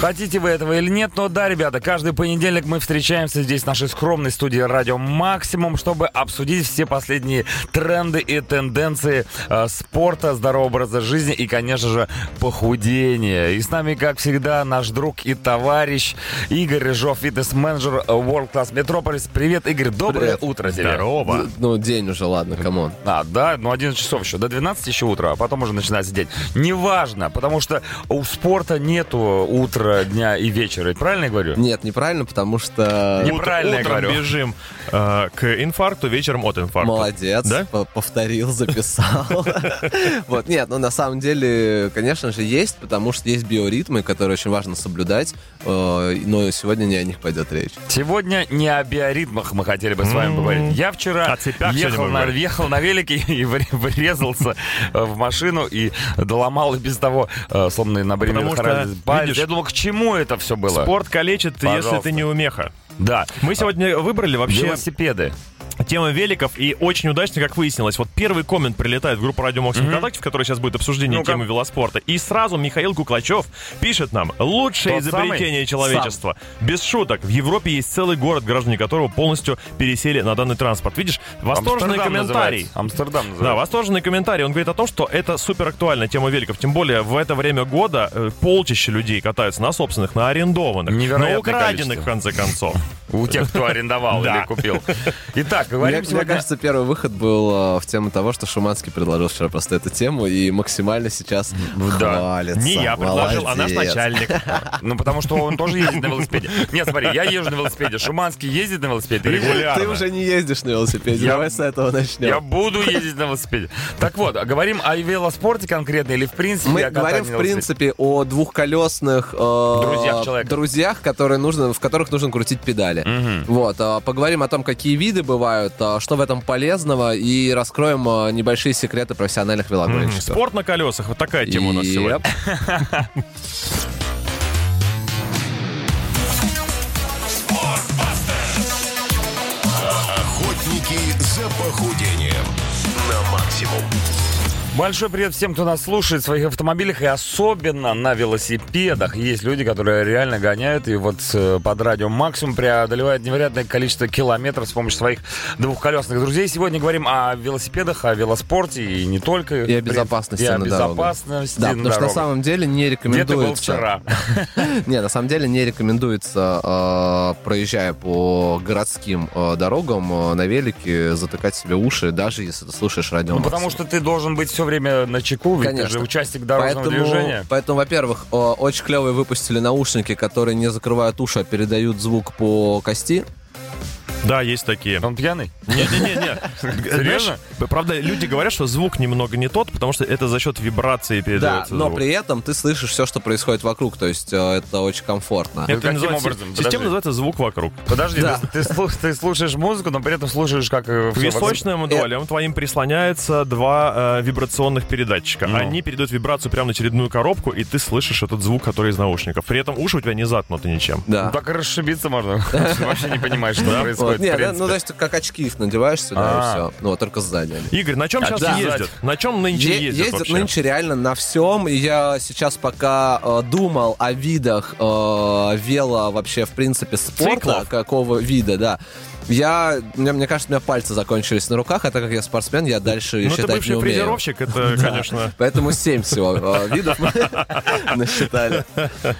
Хотите вы этого или нет, но да, ребята, каждый понедельник мы встречаемся здесь в нашей скромной студии Радио Максимум, чтобы обсудить все последние тренды и тенденции э, спорта, здорового образа жизни и, конечно же, похудения. И с нами, как всегда, наш друг и товарищ Игорь Рыжов, фитнес-менеджер World Class Metropolis. Привет, Игорь, доброе Привет. утро тебе. Здорово. Ну, день уже, ладно, come on. А, да, ну 11 часов еще, до 12 еще утра, а потом уже начинается день. Неважно, потому что у спорта нету утра, дня и вечера, правильно я говорю? Нет, неправильно, потому что... Не- Неправильно я Утром говорю. бежим э, к инфаркту, вечером от инфаркта. Молодец, Да? по- повторил, записал. Вот, нет, ну на самом деле, конечно же, есть, потому что есть биоритмы, которые очень важно соблюдать, э, но сегодня не о них пойдет речь. Сегодня не о биоритмах мы хотели бы с вами М. поговорить. Я вчера О цепях ехал сегодня на, будем ехал на велике и вре- врезался э, в машину и доломал и без того э, сломанный на бремя Потому что, видишь, Я думал, к чему это все было? Спорт калечит, если Пожалуйста. ты не умеха. Да. Мы сегодня выбрали вообще Велосипеды. Тему великов, и очень удачно, как выяснилось. Вот первый коммент прилетает в группу Радио Максимум ВКонтакте, в которой сейчас будет обсуждение Ну-ка. темы велоспорта. И сразу Михаил Куклачев пишет нам, лучшее Тот изобретение человечества. Без шуток, в Европе есть целый город, граждане которого полностью пересели на данный транспорт. Видишь, восторженный Амстердам комментарий. называется. Амстердам Да, называется. восторженный комментарий. Он говорит о том, что это супер актуальная тема великов. Тем более в это время года э, полчища людей катаются на собственных, на арендованных, Невероятное на украденных, количество. в конце концов. У тех, кто арендовал или купил. Итак, говорим мне кажется, первый выход был э, в тему того, что Шуманский предложил вчера просто эту тему и максимально сейчас хвалится. Не я предложил, а наш начальник. Ну, потому что он тоже ездит на велосипеде. Нет, смотри, я езжу на велосипеде. Шуманский ездит на велосипеде. Регулярно. Ты уже не ездишь на велосипеде, давай с этого начнем. Я буду ездить на велосипеде. Так вот, говорим о велоспорте конкретно или в принципе Мы говорим, в принципе, о двухколесных э, Друзьях друзьях, которые нужно, в которых нужно крутить педали. Вот, э, поговорим о том, какие виды бывают, э, что в этом полезного, и раскроем э, небольшие секреты профессиональных велогонщиков. Спорт на колесах. Вот такая тема у нас сегодня. Охотники за похудением на максимум. Большой привет всем, кто нас слушает в своих автомобилях и особенно на велосипедах. Есть люди, которые реально гоняют и вот э, под радио максимум преодолевают невероятное количество километров с помощью своих двухколесных друзей. Сегодня говорим о велосипедах, о велоспорте и не только. И о безопасности И о на дорогах. безопасности Да, на потому что на дорогах. самом деле не Где ты был рекомендуется... вчера? Не, на самом деле не рекомендуется, проезжая по городским э, дорогам э, на велике, затыкать себе уши, даже если ты слушаешь радио. Ну, потому что ты должен быть все время на чеку, ведь ты Конечно. же участник дорожного Поэтому, движения. поэтому, во-первых, очень клевые выпустили наушники, которые не закрывают уши, а передают звук по кости. Да, есть такие. Он пьяный? Не-не-не. Серьезно? Правда, люди говорят, что звук немного не тот, потому что это за счет вибрации Да, передается но звук. при этом ты слышишь все, что происходит вокруг, то есть э, это очень комфортно. Это каким образом? Система называется звук вокруг. Подожди, Да. ты, ты слу- ты слушаешь музыку, но при этом слушаешь, как... э, К всё вокруг. височным долям твоим прислоняется два э, вибрационных передатчика. Ну. Они передают вибрацию прямо на чередную коробку, и ты слышишь этот звук, который из наушников. При этом уши у тебя не заткнуты ничем. Да. Ну, так расшибиться можно. Вообще не понимаешь, что происходит. В нет, да, принципе. ну, то есть, как очки их надеваешь сюда, А. и все. Ну, вот только сзади. Игорь, на чем А, сейчас да. ездят? На чем нынче Е- ездят, ездят вообще? нынче реально на всем. И я сейчас пока э, думал о видах э, вело вообще, в принципе, спорта, Циклов. какого вида, да. Я, мне, мне кажется, у меня пальцы закончились на руках, а так как я спортсмен, я дальше Ну, ты считать не умею. фрезеровщик, это, конечно... Поэтому 7 всего э, видов мы насчитали.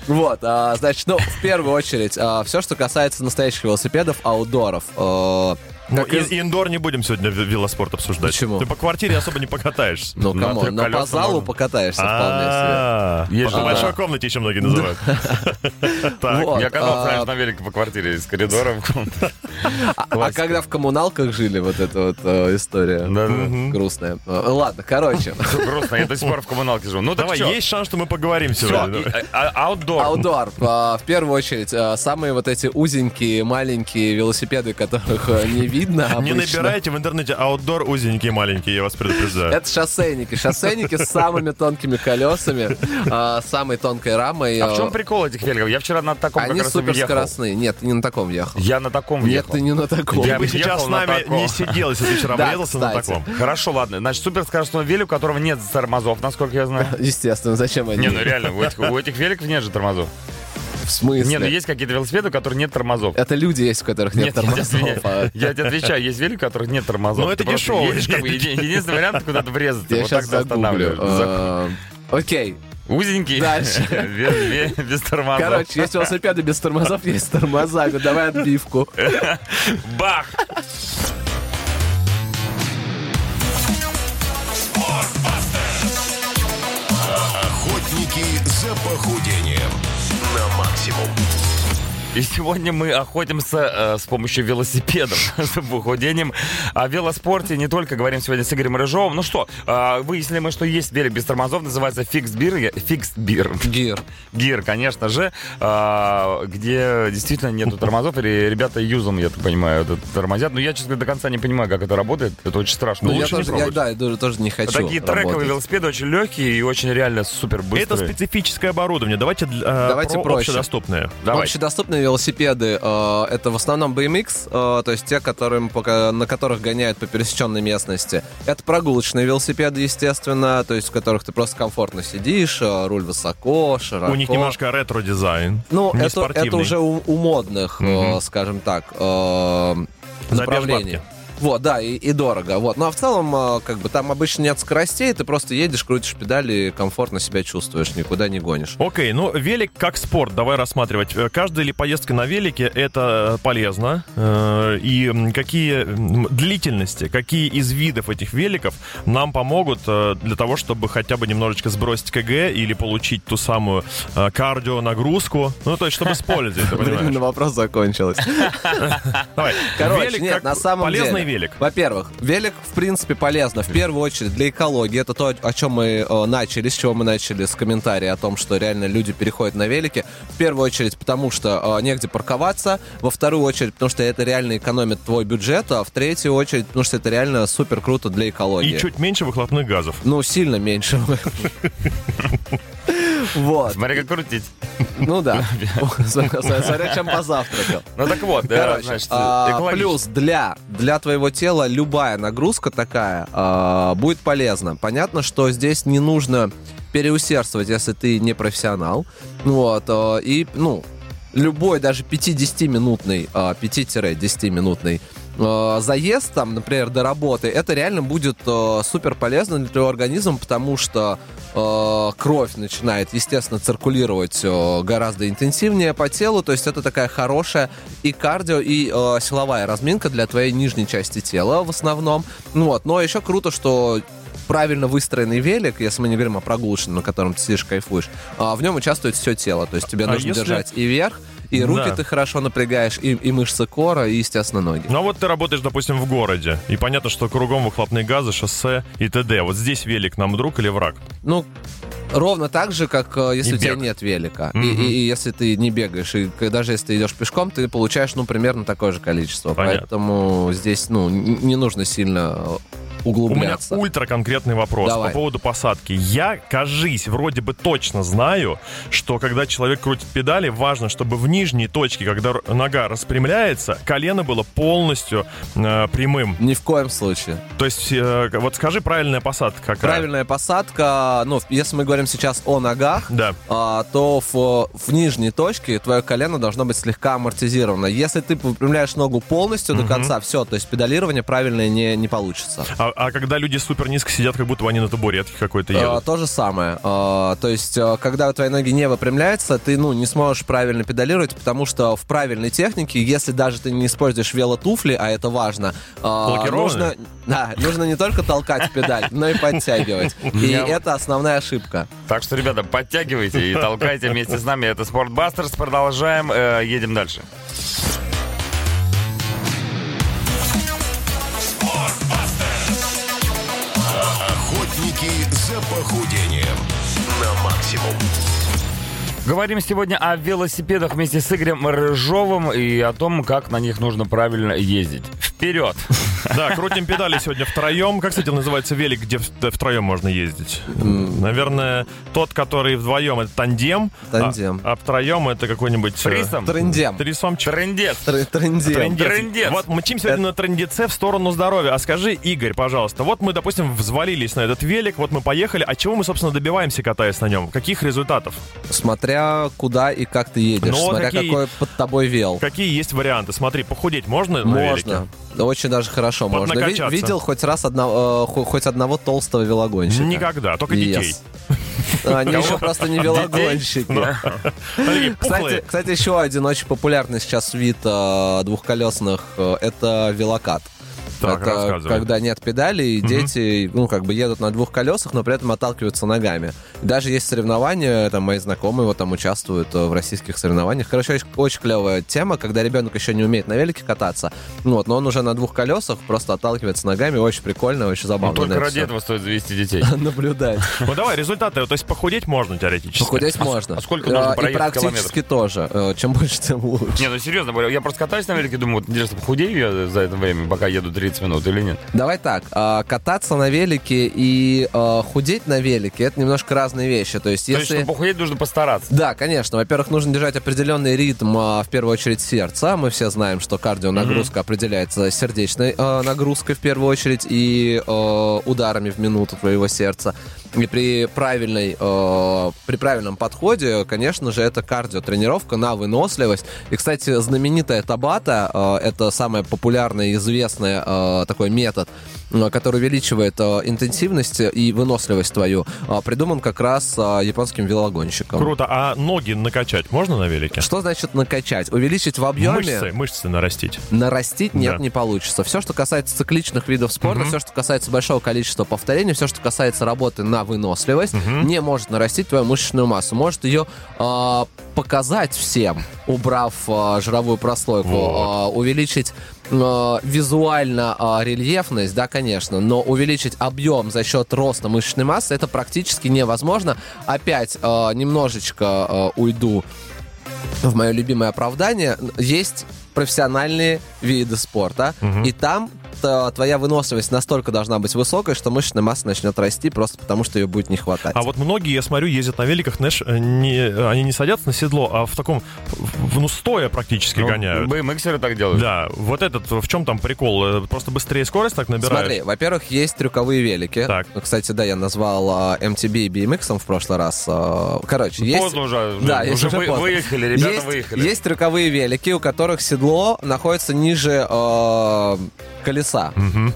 Вот, а, значит, ну, в первую очередь, все, что касается настоящих велосипедов, outdoor ов. Э, Ну, из- и- indoor не будем сегодня велоспорт обсуждать. Почему? Ты по квартире особо не покатаешься. Ну, На come on, но по залу покатаешься вполне себе. А, Есть же, большой комнате еще многие называют. Так. Я катался, а, на велике по квартире из коридора. А Классика. когда в коммуналках жили, вот эта вот э, история грустная. Э, Ладно, короче. Грустно, я до сих пор в коммуналке живу. Ну Давай, есть шанс, что мы поговорим сегодня. и, а- а- Аутдор. Аутдор. А, В первую очередь, а, самые вот эти узенькие, маленькие велосипеды, которых э, не видно Не обычно. набирайте в интернете аутдор узенькие маленькие, я вас предупреждаю. Это шоссейники. Шоссейники с самыми тонкими колесами, а, самой тонкой рамой. А в чем прикол этих великов? Я вчера на таком Они суперскоростные. Нет, не на таком ехал. Я на таком Нет, ехал. ты не на таком. Я бы сейчас с на нами не сидел, если ты вчера врезался на таком. Хорошо, ладно. Значит, суперскоростной велик, у которого нет тормозов, насколько я знаю. Естественно, зачем они? Не, ну реально, у этих, у этих великов нет же тормозов. В смысле? Не, ну есть какие-то велосипеды, у которых нет тормозов. Это люди есть, у которых нет, тебе- тормозов. а- Я тебе отвечаю, есть велик, у которых нет тормозов. Ну, это едешь, как бы, еди- Единственный вариант куда-то врезаться. Я вот сейчас загуглю. Э, Окей. Узенький. Дальше. Без, без- без тормозов. Короче, есть велосипеды без тормозов, есть с тормозами. Давай отбивку. Бах! Охотники за похудением на максимум. И сегодня мы охотимся э, с помощью велосипедов за похудением. О велоспорте не только говорим сегодня с Игорем Рыжовым. Ну что, э, выяснили мы, что есть велик без тормозов, называется fix-beer. Fix-beer. Gear. Gear, конечно же, э, где действительно нету тормозов, или ребята юзом, я так понимаю, это тормозят. Но я, честно говоря, до конца не понимаю, как это работает. Это очень страшно. Ну, я лучше не тоже, я, пробовать. да, я тоже- тоже не хочу Такие трековые работать. велосипеды очень легкие и очень реально супер быстрые. Это специфическое оборудование. Давайте, э, Давайте про проще. общедоступные. Давай. Общедоступные велосипеды э, это в основном BMX, э, то есть те, которым, пока- на которых гоняют по пересеченной местности. Это прогулочные велосипеды, естественно, то есть в которых ты просто комфортно сидишь, э, руль высоко, широко. У них немножко ретро-дизайн. Ну, это, спортивный. это уже у, у модных, э, Мгм. скажем так, э, направлений. бабки. Вот, да, и, и дорого. Вот. Ну а в целом, э, как бы там обычно нет скоростей, ты просто едешь, крутишь педали, комфортно себя чувствуешь, никуда не гонишь. Окей, ну велик как спорт, давай рассматривать. Э, Каждая ли поездка на велике это э, полезно. Э, И какие длительности, какие из видов этих великов нам помогут для того, чтобы хотя бы немножечко сбросить КГ или получить ту самую кардио нагрузку. Ну, то есть, чтобы с пользой, Время на вопрос закончилось. Давай. Короче, нет, на самом деле. Велик. Во-первых, велик, в принципе, полезно. В первую очередь для экологии. Это то, о чем мы э, начали, с чего мы начали, с комментария о том, что реально люди переходят на велики. В первую очередь, потому что э, негде парковаться. Во вторую очередь, потому что это реально экономит твой бюджет. А в третью очередь, потому что это реально супер круто для экологии. И чуть меньше выхлопных газов. Ну, сильно меньше. Вот. Смотри, как крутить. Ну да. Смотря чем позавтракал. Ну так вот, да, Короче, значит, а, плюс для, для твоего тела любая нагрузка такая а, будет полезна. Понятно, что здесь не нужно переусердствовать, если ты не профессионал. Вот, а, и, ну, любой даже 5-10-минутный, а, 5-10-минутный а, заезд, там, например, до работы, это реально будет а, супер полезно для твоего организма, потому что а, кровь начинает, естественно, циркулировать а, гораздо интенсивнее по телу, то есть это такая хорошая и кардио, и а, силовая разминка для твоей нижней части тела в основном. Ну Вот. Но еще круто, что правильно выстроенный велик, если мы не говорим о прогулочном, на котором ты сидишь, кайфуешь, а, в нем участвует все тело. То есть тебе А нужно если- держать и вверх, и руки Да. ты хорошо напрягаешь, и, и мышцы кора, и, естественно, ноги. Ну а вот ты работаешь, допустим, в городе, и понятно, что кругом выхлопные газы, шоссе и т.д. Вот здесь велик нам друг или враг? Ну, ровно так же, как э, если И у тебя бег. нет велика. И, Мгм. и- и если ты не бегаешь, и даже если ты идешь пешком, ты получаешь, ну, примерно такое же количество. Понятно. Поэтому здесь, ну, не нужно сильно э, У меня углубляться. ультра конкретный вопрос Давай. по поводу посадки. Я, кажись, вроде бы точно знаю, что когда человек крутит педали, важно, чтобы в нижней точке, когда нога распрямляется, колено было полностью э, прямым. Ни в коем случае. То есть, э, вот скажи, правильная посадка какая? Правильная посадка, ну, если мы говорим сейчас о ногах, Да. а, то в, в нижней точке твое колено должно быть слегка амортизировано. Если ты выпрямляешь ногу полностью до конца, все, то есть педалирование правильное не, не получится. А, а когда люди супер низко сидят, как будто они на табуретке какой-то А, едут. то же самое. А, то есть, а, когда твои ноги не выпрямляются, ты ну, не сможешь правильно педалировать, потому что в правильной технике, если даже ты не используешь велотуфли, а это важно, а, нужно, да, нужно не только толкать педаль, но и подтягивать. И это основная ошибка. Так что, ребята, подтягивайте и толкайте вместе с нами. Это Спортбастерс. Продолжаем. э, едем дальше. Охотники за похудением на максимум. Говорим сегодня о велосипедах вместе с Игорем Рыжовым и о том, как на них нужно правильно ездить. Вперед! Да, крутим педали сегодня втроем. Как, кстати, называется велик, где втроем можно ездить? Наверное, тот, который вдвоем, это тандем. Тандем. А, а втроем это какой-нибудь... э, Фрисом? Трендем. Трясомчик. Трендец. Тр- Трендем. Трындец. Трындец. Вот мчим сегодня на трендеце в сторону здоровья. А скажи, Игорь, пожалуйста, вот мы, допустим, взвалились на этот велик, вот мы поехали, а чего мы, собственно, добиваемся, катаясь на нем? Каких результатов? Смотря куда и как ты едешь, Ну, вот смотря какие- какой под тобой вел. Какие есть варианты? Смотри, похудеть можно, на Можно. велике? Очень даже хорошо можно. Видел хоть раз одно- э, хо- хоть одного толстого велогонщика? Никогда, только детей. Yes. Они еще просто не велогонщики. Такие Кстати, кстати, еще один очень популярный сейчас вид э, двухколесных э, это велокат. Так, это когда нет педалей, и дети, ну, как бы едут на двух колесах, но при этом отталкиваются ногами. Даже есть соревнования, там, мои знакомые вот там участвуют э, в российских соревнованиях. Короче, очень, очень клевая тема, когда ребенок еще не умеет на велике кататься, ну, вот, но он уже на двух колесах просто отталкивается ногами, очень прикольно, очень Ну, забавно. только на это ради всё этого стоит завести детей. наблюдать. Ну давай, результаты. То есть похудеть можно теоретически. Похудеть можно. а сколько нужно Э, И проехать практически тоже. Э, Чем больше, тем лучше. Не, ну серьезно я просто катаюсь на велике, думаю, вот интересно, похудею я за это время, пока еду 30 минут или нет? Давай так, а, кататься на велике и а, худеть на велике это немножко разные вещи. То есть, То есть, если. чтобы похудеть, нужно постараться. Да, конечно. Во-первых, нужно держать определенный ритм, а, в первую очередь, сердца. Мы все знаем, что кардионагрузка определяется сердечной нагрузкой в первую очередь и ударами в минуту твоего сердца. И при правильной, а, при правильном подходе, конечно же, это кардиотренировка на выносливость. И, кстати, знаменитая Табата, а, это самое популярное и известное а, такой метод, а, который увеличивает а, интенсивность и выносливость твою, а, придуман как раз а, японским велогонщиком. Круто. А ноги накачать можно на велике? Что значит накачать? Увеличить в объеме? Мышцы, мышцы нарастить. Нарастить нет, Да. не получится. Все, что касается цикличных видов спорта, все, что касается большого количества повторений, все, что касается работы на выносливость, не может нарастить твою мышечную массу. Может ее а, показать всем, убрав а, жировую прослойку, Вот. а, увеличить визуально а, рельефность, да, конечно, но увеличить объем за счет роста мышечной массы это практически невозможно. Опять а, немножечко а, уйду в мое любимое оправдание, есть профессиональные виды спорта, и там твоя выносливость настолько должна быть высокой, что мышечная масса начнет расти просто потому, что ее будет не хватать. А вот многие, я смотрю, ездят на великах, знаешь, не, они не садятся на седло, а в таком, в- ну, стоя практически Ну, гоняют. BMXеры так делают. Да, вот этот, в чем там прикол? Э, Просто быстрее скорость так набираешь? Смотри, во-первых, есть трюковые велики. Так. Кстати, да, я назвал а, MTB и BMX в прошлый раз. а, Короче, есть... Поздно уже. уже- Да, уже уже вы- поздно. выехали, ребята есть, выехали. Есть трюковые велики, у которых седло находится ниже э, колеса.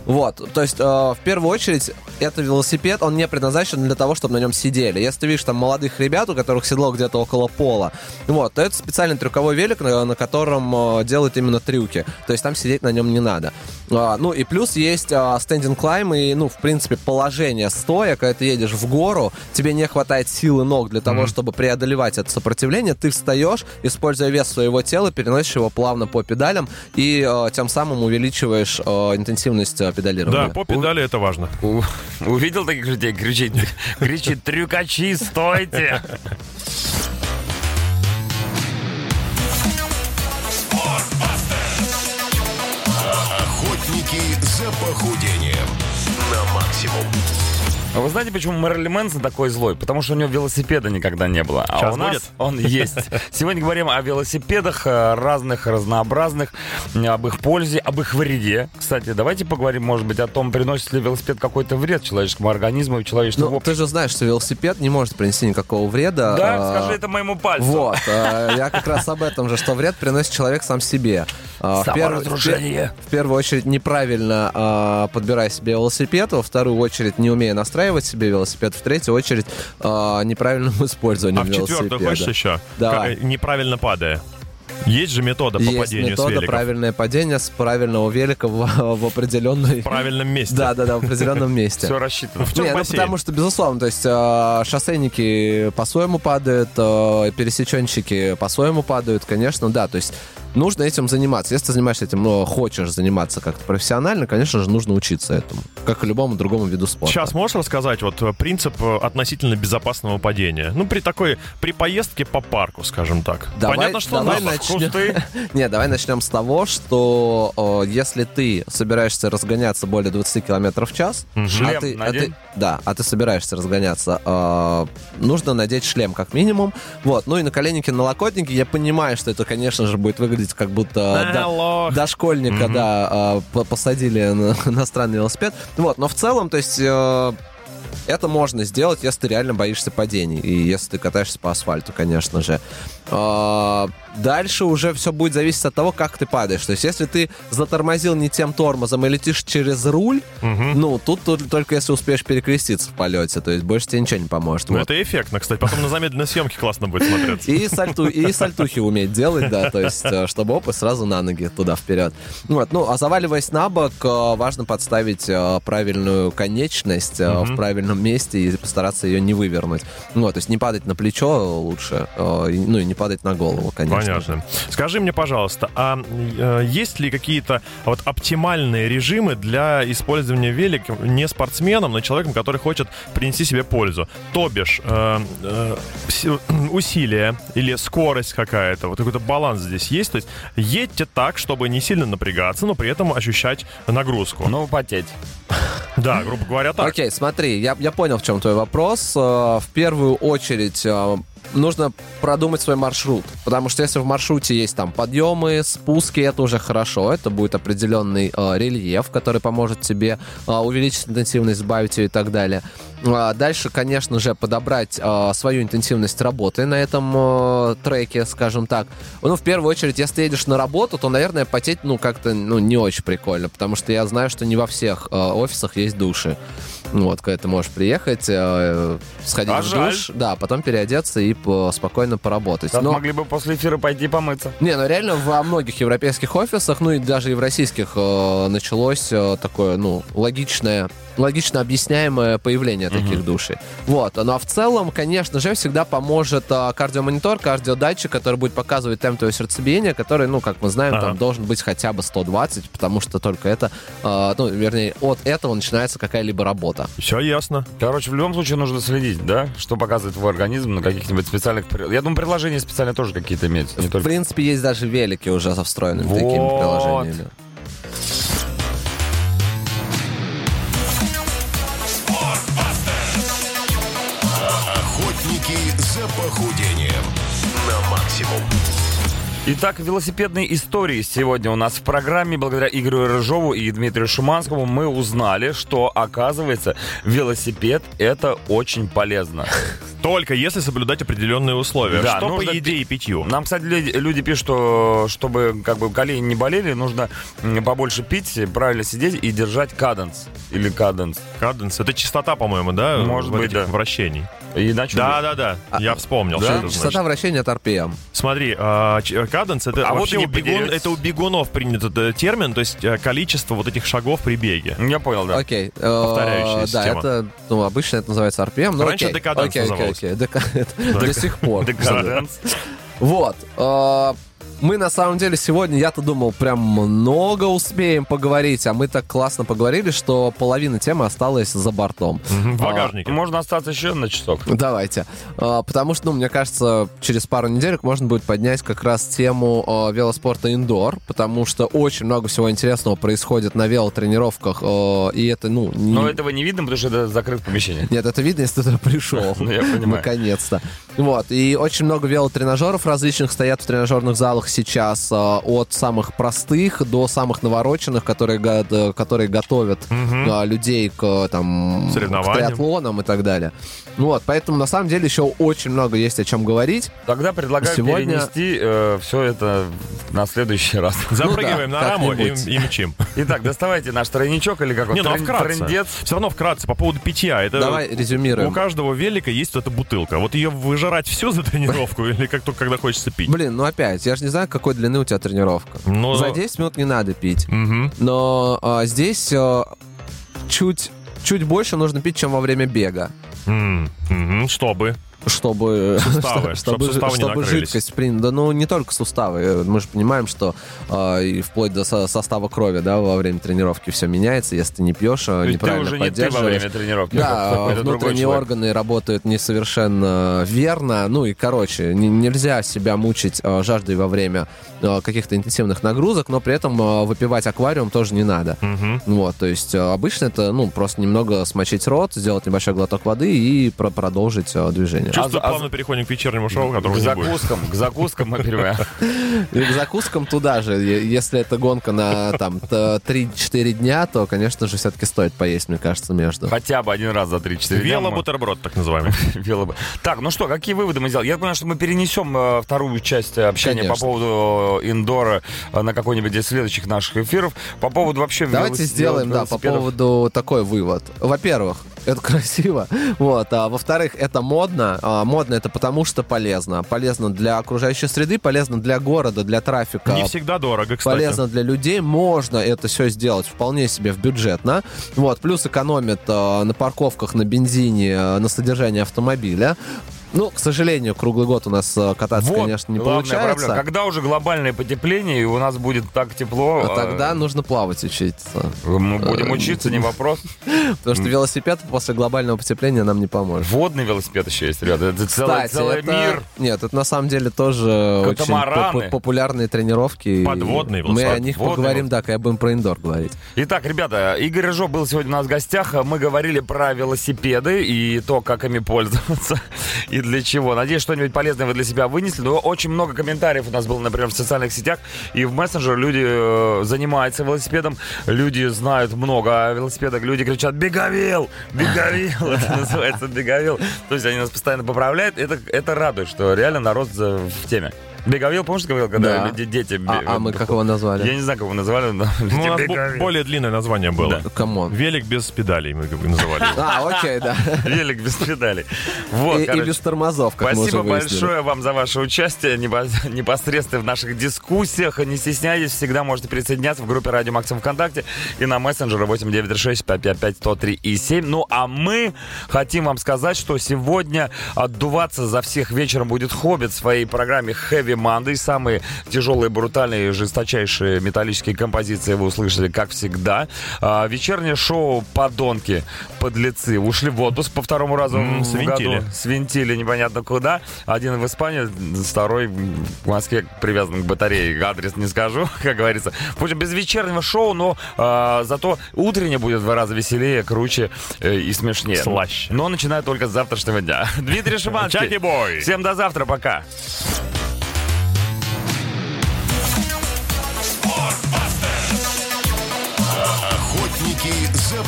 Вот, то есть э, в первую очередь это велосипед, он не предназначен для того, чтобы на нем сидели. Если ты видишь там молодых ребят, у которых седло где-то около пола, вот, то это специальный трюковой велик, на, на котором э, делают именно трюки. То есть там сидеть на нем не надо. А, ну и плюс есть а, стендинг клайм и, ну, в принципе, положение стоя, когда ты едешь в гору, тебе не хватает силы ног для того, чтобы преодолевать это сопротивление, ты встаешь, используя вес своего тела, переносишь его плавно по педалям и э, тем самым увеличиваешь э, интенсивность э, Да, педалирования. по педали это важно. У- Увидел таких людей, кричит, кричит, трюкачи, стойте! Охотники за похудением на максимум. А вы знаете, почему Мэрили Мэнсон такой злой? Потому что у него велосипеда никогда не было. А Сейчас у нас будет? он есть. Сегодня говорим о велосипедах э, разных, разнообразных, об их пользе, об их вреде. Кстати, давайте поговорим, может быть, о том, приносит ли велосипед какой-то вред человеческому организму и человечеству. Ну, ты же знаешь, что велосипед не может принести никакого вреда. Да, А, скажи это моему пальцу. Вот, э, я как раз об этом же, что вред приносит человек сам себе. А, в первую- Саморазрушение. В первую очередь, неправильно а, подбирая себе велосипед, во вторую очередь, не умея настраивать себе велосипед, в третью очередь, а, неправильным использованием А в четвертую велосипеда. хочешь еще? Давай. Как- неправильно падая. Есть же метода по Есть падению с метода великов. правильное падение с правильного велика в, в определенной... В правильном месте. Да, да, да, в определенном месте. Все рассчитано. В чем Не, ну потому что, безусловно, то есть э, шоссейники по-своему падают, э, пересеченщики по-своему падают, конечно, да, то есть нужно этим заниматься. Если ты занимаешься этим, но хочешь заниматься как-то профессионально, конечно же, нужно учиться этому, как и любому другому виду спорта. Сейчас можешь рассказать вот э, принцип э, относительно безопасного падения? Ну, при такой, при поездке по парку, скажем так. Давай- Понятно, что давай надо. начнем. Кусты. Не, давай начнем с того, что если ты собираешься разгоняться более 20 км в час, а ты, а ты- да, а ты собираешься разгоняться, э, нужно надеть шлем как минимум. Вот, ну и наколенники, налокотники. Я понимаю, что это, конечно же, будет выглядеть как будто А, до- дошкольника, Мгм. да, э, по- посадили на, на странный велосипед. Вот, но в целом, то есть э, это можно сделать, если ты реально боишься падений. И если ты катаешься по асфальту, конечно же. А, Дальше уже все будет зависеть от того, как ты падаешь. То есть, если ты затормозил не тем тормозом и летишь через руль, Мгм. ну, тут, тут только если успеешь перекреститься в полете. То есть, больше тебе ничего не поможет. Ну, Вот. это эффектно, кстати. Потом на замедленной съемке классно будет смотреться. И, сальту, и сальтухи уметь делать, да, то есть, э, чтобы оп, и сразу на ноги туда вперед. Вот, ну, а заваливаясь на бок, э, важно подставить э, правильную конечность э, в правильном месте и постараться ее не вывернуть. Вот, то есть не падать на плечо лучше, ну и не падать на голову, конечно. Понятно. Скажи мне, пожалуйста, а э, есть ли какие-то вот оптимальные режимы для использования велика не спортсменом, но человеком, который хочет принести себе пользу? То бишь, э, э, си- усилия или скорость какая-то, вот какой-то баланс здесь есть. То есть едьте так, чтобы не сильно напрягаться, но при этом ощущать нагрузку. Ну, потеть. Да, грубо говоря, так. Окей, смотри, я, я понял, в чем твой вопрос. Э, В первую очередь э, нужно продумать свой маршрут. Потому что если в маршруте есть там подъемы, спуски, это уже хорошо. Это будет определенный э, рельеф, который поможет тебе э, увеличить интенсивность, сбавить ее и так далее. А Дальше, конечно же, подобрать э, свою интенсивность работы на этом э, треке, скажем так. Ну, в первую очередь, если едешь на работу, то, наверное, потеть, ну, как-то, ну, не очень прикольно, потому что я знаю, что не во всех э, офисах есть души. Ну, Вот, когда ты можешь приехать, э, сходить А в жаль. душ, да, потом переодеться и по- спокойно поработать. Так Но- могли бы после эфира пойти помыться. не, ну реально во многих европейских офисах, ну и даже и в российских э, началось э, такое, ну, логичное, логично объясняемое появление таких душей. Вот, ну а в целом, конечно же, всегда поможет э, кардиомонитор, кардиодатчик, который будет показывать темп твоего сердцебиения, который, ну, как мы знаем, Ага. там должен быть хотя бы 120, потому что только это, э, ну, вернее, от этого начинается какая-либо работа. Все ясно. Короче, в любом случае нужно следить, да? Что показывает твой организм на каких-нибудь специальных... Я думаю, приложения специально тоже какие-то имеются, не В только... принципе, есть даже велики уже со встроенными такими Вот. приложениями. Итак, велосипедные истории сегодня у нас в программе. Благодаря Игорю Рыжову и Дмитрию Шуманскому мы узнали, что, оказывается, велосипед — это очень полезно. Только если соблюдать определенные условия. Да, что нужно по еде и питью. Нам, кстати, люди, люди пишут, что чтобы как бы колени не болели, нужно побольше пить, правильно сидеть и держать каденс. Или каденс. Каденс. Это частота, по-моему, да? Может вот быть, да. вращений. Иначе... Да, да, да. Я вспомнил. Да? что Частота значит. вращения от RPM. Смотри, а, ч- каденс это А вот вообще не у бегун- это у бегунов принят этот термин, то есть э, количество вот этих шагов при беге. Я понял, да. Окей. э, Повторяющаяся Да, это, ну, обычно это называется RPM. но Раньше окей. декаданс Окей, окей, называлось. окей. До сих пор. Декаденс. Вот. Мы на самом деле сегодня, я-то думал, прям много успеем поговорить, а мы так классно поговорили, что половина темы осталась за бортом. Мгм, В А, багажнике. Можно остаться еще на часок. Давайте. А, Потому что, ну, мне кажется, через пару неделек можно будет поднять как раз тему а, велоспорта индор, потому что очень много всего интересного происходит на велотренировках, а, и это, ну... не- Но этого не видно, потому что это закрытое помещение. Нет, это видно, если ты туда пришел. Ну, я понимаю. Наконец-то. Вот. И очень много велотренажеров различных стоят в тренажерных залах сейчас. а, От самых простых до самых навороченных, которые, д- которые готовят а, людей к, там, к триатлонам и так далее. Вот. Поэтому, на самом деле, еще очень много есть о чем говорить. Тогда предлагаю Сегодня- перенести все это на следующий раз. Запрыгиваем ну да, на раму и, и мчим. Итак, доставайте наш тройничок или как он? Не, ну а Трен- вкратце. Все равно вкратце по поводу питья. Это Давай у резюмируем. каждого велика есть вот эта бутылка. Вот ее выжирать всю за тренировку или как только когда хочется пить? Блин, ну опять, я же не знаю, какой длины у тебя тренировка. Ну, За 10 минут не надо пить. мгм. Но а, здесь а, чуть, чуть больше нужно пить, чем во время бега. Мгм. Чтобы. Чтобы, Суставы, чтобы, чтоб суставы чтобы жидкость при- да, ну не только суставы, мы же понимаем, что э, и вплоть до со- состава крови, да, во время тренировки все меняется, если ты не пьешь, То есть ты неправильно уже не ты во поддерживаешь. время тренировки, Да, внутренние органы работают несовершенно верно. Ну и, короче, не- нельзя себя мучить э, жаждой во время э, каких-то интенсивных нагрузок, но при этом э, выпивать аквариум тоже не надо. Мгм. Вот, то есть э, обычно это, ну, просто немного смочить рот, сделать небольшой глоток воды и про- продолжить э, движение. Чувствую, а- плавно переходим к вечернему шоу, которого К не будет. закускам, к закускам мы. И к закускам туда же. Если это гонка на там т- 3-4 дня, то, конечно же, все-таки стоит поесть, мне кажется, между. Хотя бы один раз за 3-4 дня. Велобутерброд, так называемый. Так, ну что, какие выводы мы сделали? Я понимаю, что мы перенесем э, вторую часть э, общения по поводу э, индора на какой-нибудь из следующих наших эфиров. По поводу вообще Давайте сделаем, да, по поводу такой вывод. Во-первых, это красиво. Вот. А во-вторых, это модно. А, модно это потому, что полезно. Полезно для окружающей среды, полезно для города, для трафика. Не всегда дорого, кстати. полезно для людей, можно это все сделать вполне себе в бюджетно. Вот, плюс экономит э, на парковках, на бензине, э, на содержании автомобиля. Ну, к сожалению, круглый год у нас э, кататься, Вот конечно, не получается. проблема. Когда уже глобальное потепление, и у нас будет так тепло, А Тогда э, нужно плавать учиться. мы будем э, учиться, не вопрос. Потому что велосипед после глобального потепления нам не поможет. Водный велосипед еще есть, ребята. Это целый, Кстати, целый это... мир. Нет, это на самом деле тоже очень Катамараны. популярные тренировки. Подводные Мы велосипед. о них Водный поговорим, да, когда будем про индор говорить. Итак, ребята, Игорь Рыжов был сегодня у нас в гостях. Мы говорили про велосипеды и то, как ими пользоваться и для чего. Надеюсь, что-нибудь полезное вы для себя вынесли. Но очень много комментариев у нас было, например, в социальных сетях и в мессенджер. Люди э, занимаются велосипедом, люди знают много о велосипедах. Люди кричат «Беговел! Беговел!» Это называется «Беговел». То есть они нас постоянно поправляют. Это, это радует, что реально народ в теме. Беговел, помнишь, говорил, когда Да. люди- дети... А, а мы как его назвали? Я не знаю, как его называли, но... Ну, «Беговел». более длинное название было. Come on. Велик без педалей мы называли. его. А, окей, да. Велик без педалей. Вот, И, и без тормозов, как Спасибо большое вам за ваше участие непо- непосредственно в наших дискуссиях. Не стесняйтесь, всегда можете присоединяться в группе Радио Максимум ВКонтакте и на мессенджеры 8936 555 103 и 7. Ну, а мы хотим вам сказать, что сегодня отдуваться за всех вечером будет Хоббит в своей программе Heavy Monday. Самые тяжелые, брутальные, жесточайшие металлические композиции вы услышали, как всегда. А, вечернее шоу «Подонки, подлецы» ушли в отпуск по второму разу М, в свинтили. году. Свинтили непонятно куда. Один в Испании, второй в Москве привязан к батарее. Адрес не скажу, как говорится. В общем, без вечернего шоу, но а, зато утреннее будет в два раза веселее, круче э, и смешнее. Слаще. Но начиная только с завтрашнего дня. Дмитрий Шиманский. Чаки-бой. Всем до завтра, пока.